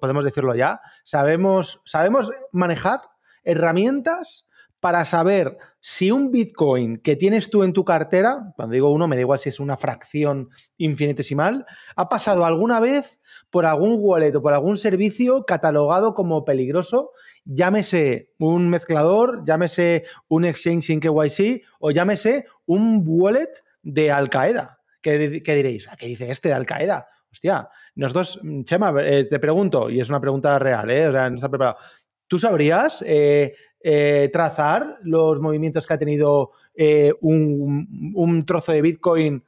podemos decirlo ya, sabemos, sabemos manejar herramientas para saber si un Bitcoin que tienes tú en tu cartera, cuando digo uno, me da igual si es una fracción infinitesimal, ha pasado alguna vez por algún wallet o por algún servicio catalogado como peligroso, llámese un mezclador, llámese un exchange sin KYC o llámese un wallet de Al Qaeda. ¿Qué, diréis? ¿Qué dice este de Al Qaeda? Hostia, nosotros, Chema, eh, te pregunto, y es una pregunta real, ¿eh? o sea, no está preparado. ¿Tú sabrías eh, eh, trazar los movimientos que ha tenido eh, un, trozo de Bitcoin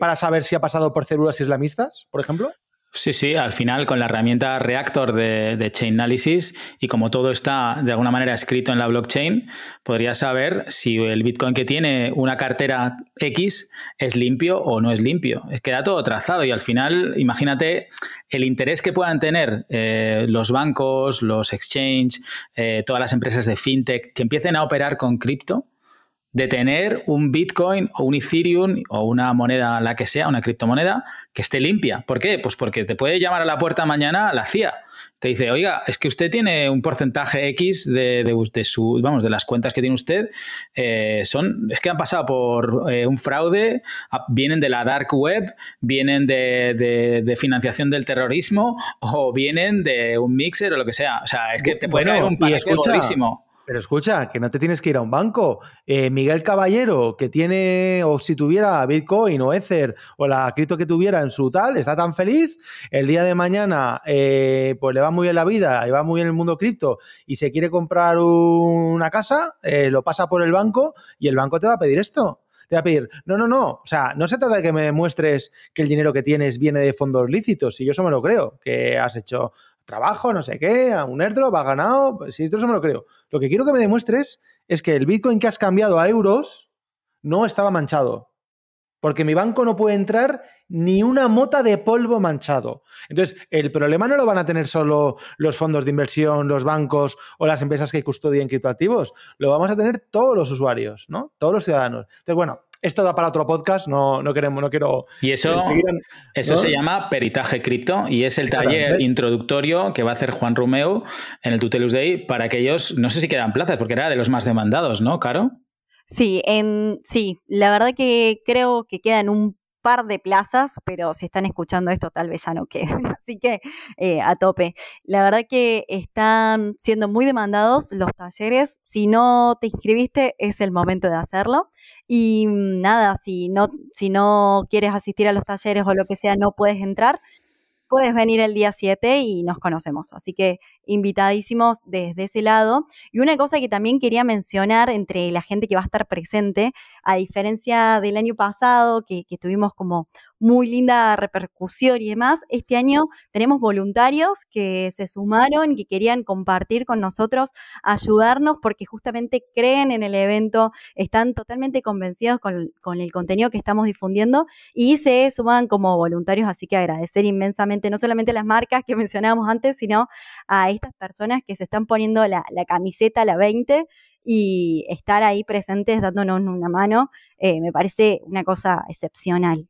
para saber si ha pasado por células islamistas, por ejemplo? Sí, sí, al final con la herramienta Reactor de, Chain Analysis y como todo está de alguna manera escrito en la blockchain, podrías saber si el Bitcoin que tiene una cartera X es limpio o no es limpio. Queda todo trazado y al final, imagínate el interés que puedan tener eh, los bancos, los exchange, eh, todas las empresas de fintech que empiecen a operar con cripto de tener un Bitcoin o un Ethereum o una moneda, la que sea, una criptomoneda, que esté limpia. ¿Por qué? Pues porque te puede llamar a la puerta mañana la CIA. Te dice, oiga, es que usted tiene un porcentaje X de, de, su, vamos, de las cuentas que tiene usted, eh, son, es que han pasado por eh, un fraude, vienen de la dark web, vienen de, de, financiación del terrorismo o vienen de un mixer o lo que sea. O sea, es que te puede caer un paquete gordísimo. Pero escucha, que no te tienes que ir a un banco. Eh, Miguel Caballero, que tiene, o si tuviera Bitcoin o Ether o la cripto que tuviera en su tal, está tan feliz, el día de mañana eh, pues le va muy bien la vida y va muy bien el mundo cripto y se quiere comprar una casa, eh, lo pasa por el banco y el banco te va a pedir esto te va a pedir, no, no, no, o sea, no se trata de que me demuestres que el dinero que tienes viene de fondos lícitos, y yo eso me lo creo, que has hecho trabajo, no sé qué, a un airdrop, ha ganado, pues sí, eso me lo creo. Lo que quiero que me demuestres es que el Bitcoin que has cambiado a euros no estaba manchado. Porque mi banco no puede entrar ni una mota de polvo manchado. Entonces, el problema no lo van a tener solo los fondos de inversión, los bancos o las empresas que custodian criptoactivos. Lo vamos a tener todos los usuarios, ¿no? Todos los ciudadanos. Entonces, bueno, esto da para otro podcast, no, no queremos, no quiero. Y eso, eso se llama peritaje cripto y es el taller introductorio que va a hacer Juan Romeo en el Tutelus Day para aquellos, no sé si quedan plazas, porque era de los más demandados, ¿no, Caro? Sí, en, sí, la verdad que creo que quedan un par de plazas, pero si están escuchando esto tal vez ya no queden, así que eh, a tope. La verdad que están siendo muy demandados los talleres, si no te inscribiste es el momento de hacerlo. Y mm, nada, si no, si no quieres asistir a los talleres o lo que sea, no puedes entrar, puedes venir el día 7 y nos conocemos. Así que invitadísimos desde ese lado. Y una cosa que también quería mencionar entre la gente que va a estar presente, a diferencia del año pasado, que, que tuvimos como muy linda repercusión y demás. Este año tenemos voluntarios que se sumaron, que querían compartir con nosotros, ayudarnos porque justamente creen en el evento, están totalmente convencidos con, el contenido que estamos difundiendo y se suman como voluntarios, así que agradecer inmensamente no solamente a las marcas que mencionábamos antes, sino a estas personas que se están poniendo la, la camiseta, la 20, y estar ahí presentes dándonos una mano, eh, me parece una cosa excepcional.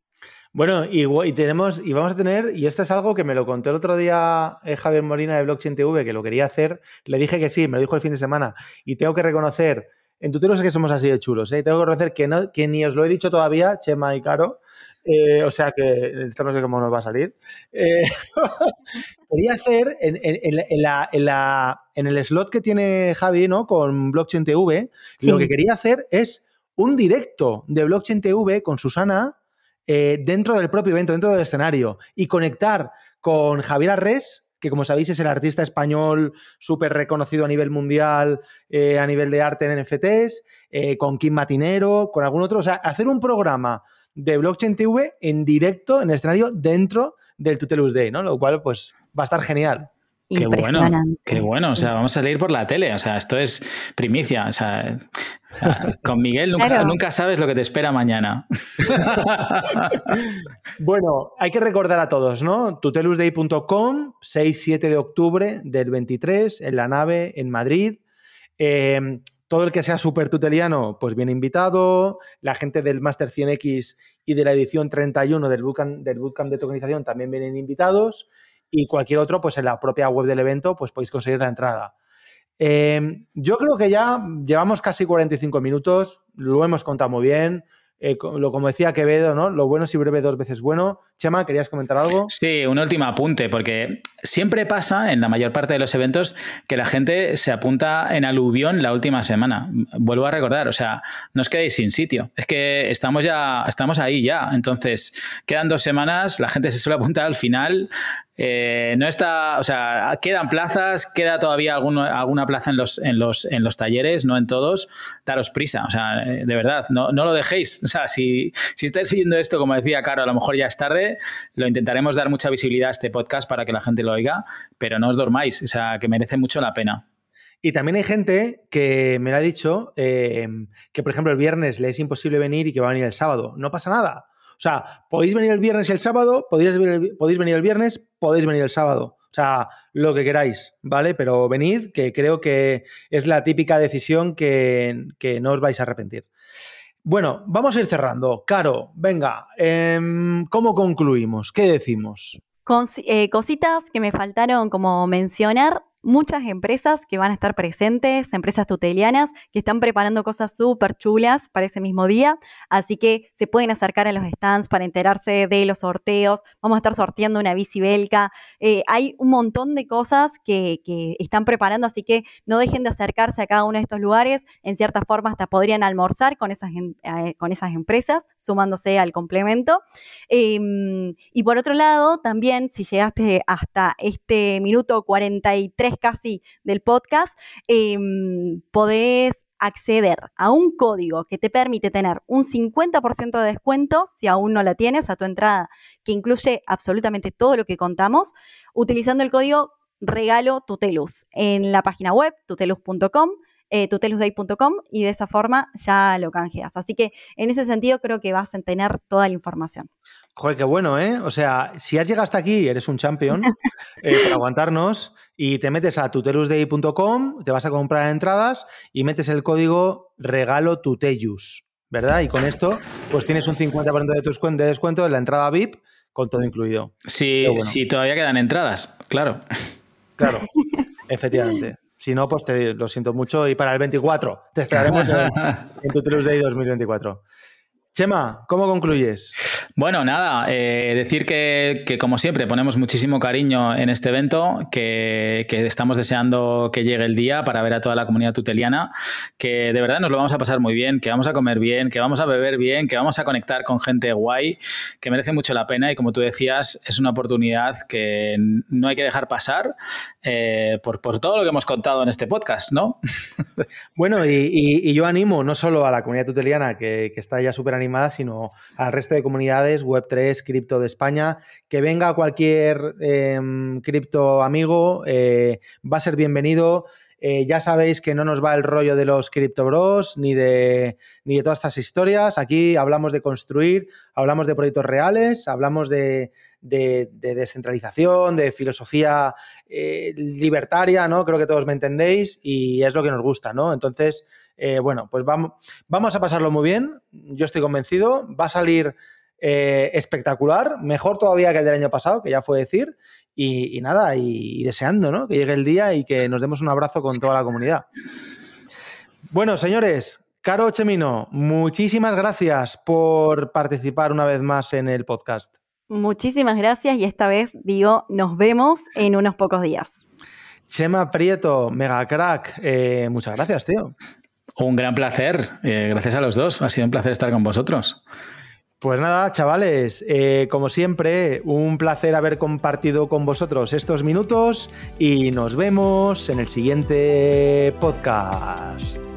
Bueno, y, tenemos, y vamos a tener, y esto es algo que me lo contó el otro día eh, Javier Molina de Blockchain TV, que lo quería hacer, le dije que sí, me lo dijo el fin de semana, y tengo que reconocer, en Tutero sé que somos así de chulos, ¿eh? tengo que reconocer que, no, que ni os lo he dicho todavía, Chema y Caro, eh, o sea que esto no sé cómo nos va a salir. Eh, quería hacer en, el slot que tiene Javi, ¿no? Con Blockchain TV, lo que quería hacer es un directo de Blockchain TV con Susana eh, dentro del propio evento, dentro del escenario, y conectar con Javier Arres, que como sabéis es el artista español súper reconocido a nivel mundial, a nivel de arte en NFTs, con Kim Matinero, con algún otro, o sea, hacer un programa de Blockchain TV en directo, en el escenario, dentro del Tutelus Day, ¿no? Lo cual, pues, va a estar genial. Qué bueno, qué bueno. O sea, vamos a salir por la tele. O sea, esto es primicia. O sea, con Miguel nunca, sabes lo que te espera mañana. bueno, hay que recordar a todos, ¿no? Tutelusday.com, 6-7 de octubre del 23, en la nave en Madrid. Eh, todo el que sea súper tuteliano, pues bien invitado. La gente del Master 100X y de la edición 31 del bootcamp, del bootcamp de tokenización también vienen invitados. Y cualquier otro, pues en la propia web del evento, pues podéis conseguir la entrada. Em, yo creo que ya llevamos casi 45 minutos, lo hemos contado muy bien. Eh, lo, como decía Quevedo, ¿no? Lo bueno si breve dos veces bueno. Chema, ¿querías comentar algo? Sí, un último apunte, porque siempre pasa en la mayor parte de los eventos que la gente se apunta en aluvión la última semana. Vuelvo a recordar, o sea, no os quedéis sin sitio. Es que estamos ya, estamos ahí ya. Entonces, quedan dos semanas, la gente se suele apuntar al final eh, no está, o sea, quedan plazas, queda todavía alguna plaza en los, en, los, en los talleres, no en todos. Daros prisa, o sea, eh, de verdad, no, lo dejéis. O sea, si, si estáis oyendo esto, como decía Caro, a lo mejor ya es tarde, lo intentaremos dar mucha visibilidad a este podcast para que la gente lo oiga, pero no os dormáis, o sea, que merece mucho la pena. Y también hay gente que me lo ha dicho eh, que, por ejemplo, el viernes le es imposible venir y que va a venir el sábado. No pasa nada. O sea, podéis venir el viernes y el sábado, podéis, podéis venir el viernes, podéis venir el sábado. O sea, lo que queráis, ¿vale? Pero venid, que creo que es la típica decisión que, no os vais a arrepentir. Bueno, vamos a ir cerrando. Caro, venga, em, ¿cómo concluimos? ¿Qué decimos? Eh, cositas que me faltaron como mencionar muchas empresas que van a estar presentes, empresas tutelianas que están preparando cosas súper chulas para ese mismo día, así que se pueden acercar a los stands para enterarse de los sorteos, vamos a estar sorteando una bici belga, eh, hay un montón de cosas que, están preparando, así que no dejen de acercarse a cada uno de estos lugares, en cierta forma hasta podrían almorzar con esas, eh, con esas empresas, sumándose al complemento. Em, y por otro lado, también si llegaste hasta este minuto 43, casi del podcast, em, podés acceder a un código que te permite tener un 50% de descuento, si aún no la tienes, a tu entrada, que incluye absolutamente todo lo que contamos, utilizando el código regalo tutelus en la página web tutelus.com eh, tutelusday.com y de esa forma ya lo canjeas. Así que en ese sentido creo que vas a tener toda la información. Joder, qué bueno, ¿eh? O sea, si has llegado hasta aquí, eres un champion eh, para aguantarnos y te metes a tutelusday.com, te vas a comprar entradas y metes el código regalo tutellus, ¿verdad? Y con esto, pues tienes un 50% de, tus, de descuento en la entrada VIP con todo incluido. Sí, sí, todavía quedan entradas, claro. Claro, efectivamente. Si no, pues te lo siento mucho y para el 24 te esperaremos en, en tu Tuesday 2024. Chema, ¿cómo concluyes? Bueno, nada, eh, decir que, como siempre ponemos muchísimo cariño en este evento, que, estamos deseando que llegue el día para ver a toda la comunidad tuteliana, que de verdad nos lo vamos a pasar muy bien, que vamos a comer bien, que vamos a beber bien, que vamos a conectar con gente guay, que merece mucho la pena y como tú decías, es una oportunidad que no hay que dejar pasar eh, por, todo lo que hemos contado en este podcast, ¿no? bueno, y, yo animo no solo a la comunidad tuteliana, que, que está ya súper animada, sino al resto de comunidades Web3, cripto de España. Que venga cualquier em, cripto amigo, eh, va a ser bienvenido. Eh, ya sabéis que no nos va el rollo de los Crypto Bros ni de, ni de todas estas historias. Aquí hablamos de construir, hablamos de proyectos reales, hablamos de, descentralización, de filosofía eh, libertaria, ¿no? Creo que todos me entendéis y es lo que nos gusta, ¿no? Entonces, bueno, pues vamos a pasarlo muy bien. Yo estoy convencido. Va a salir eh, espectacular, mejor todavía que el del año pasado, que ya fue decir, y, nada, y, deseando ¿no? que llegue el día y que nos demos un abrazo con toda la comunidad. Bueno, señores, Caro Chemino, muchísimas gracias por participar una vez más en el podcast. Muchísimas gracias y esta vez digo, nos vemos en unos pocos días. Chema Prieto, mega crack, eh, muchas gracias, tío. Un gran placer, eh, gracias a los dos, ha sido un placer estar con vosotros. Pues nada, chavales, eh, como siempre, un placer haber compartido con vosotros estos minutos y nos vemos en el siguiente podcast.